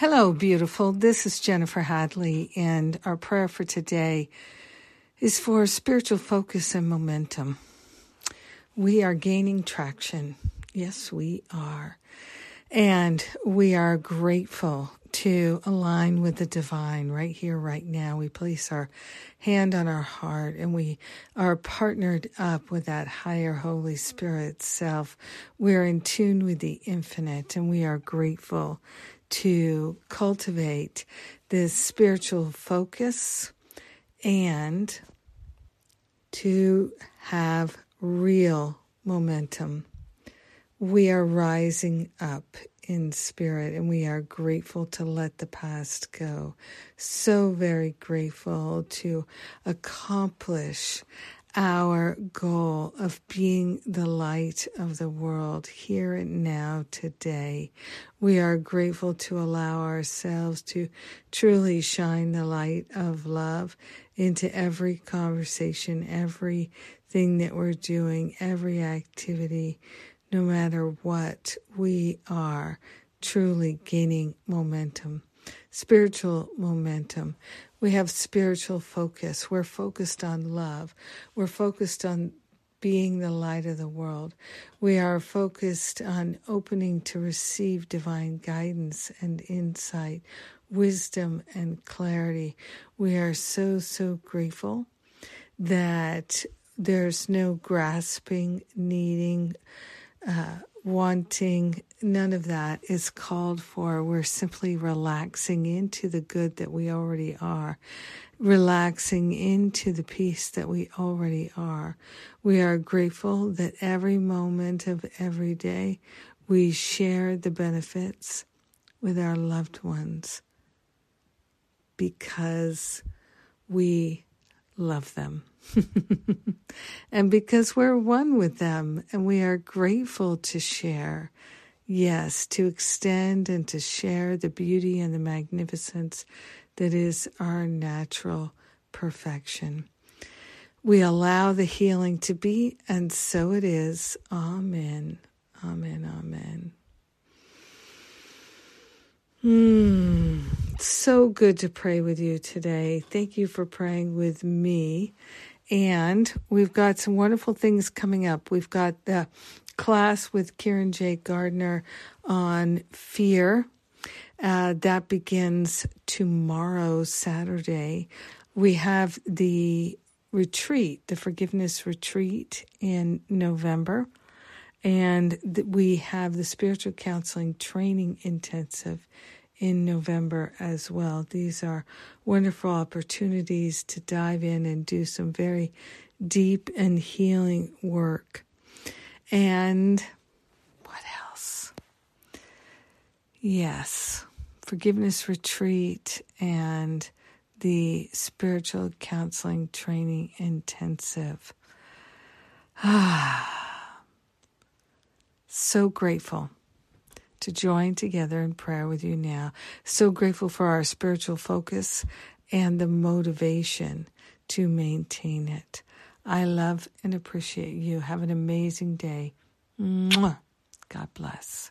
Hello, beautiful. This is Jennifer Hadley, and our prayer for today is for spiritual focus and momentum. We are gaining traction. Yes, we are. And we are grateful to align with the divine right here, right now. We place our hand on our heart and we are partnered up with that higher Holy Spirit self. We're in tune with the infinite and we are grateful to cultivate this spiritual focus and to have real momentum. We are rising up in spirit and we are grateful to let the past go. So very grateful to accomplish our goal of being the light of the world here and now today. We are grateful to allow ourselves to truly shine the light of love into every conversation, every thing that we're doing, every activity no matter what, we are truly gaining momentum, spiritual momentum. We have spiritual focus. We're focused on love. We're focused on being the light of the world. We are focused on opening to receive divine guidance and insight, wisdom and clarity. We are so, so grateful that there's no grasping, needing, uh, wanting, none of that is called for. We're simply relaxing into the good that we already are, relaxing into the peace that we already are. We are grateful that every moment of every day we share the benefits with our loved ones because we love them. and because we're one with them and we are grateful to share, yes, to extend and to share the beauty and the magnificence that is our natural perfection. We allow the healing to be, and so it is. Amen. Amen. Amen. Hmm. So good to pray with you today. Thank you for praying with me. And we've got some wonderful things coming up. We've got the class with Kieran J. Gardner on fear. Uh, that begins tomorrow, Saturday. We have the retreat, the forgiveness retreat in November. And we have the spiritual counseling training intensive in November as well. These are wonderful opportunities to dive in and do some very deep and healing work. And what else? Yes, forgiveness retreat and the spiritual counseling training intensive. Ah so grateful to join together in prayer with you now. So grateful for our spiritual focus and the motivation to maintain it. I love and appreciate you. Have an amazing day. God bless.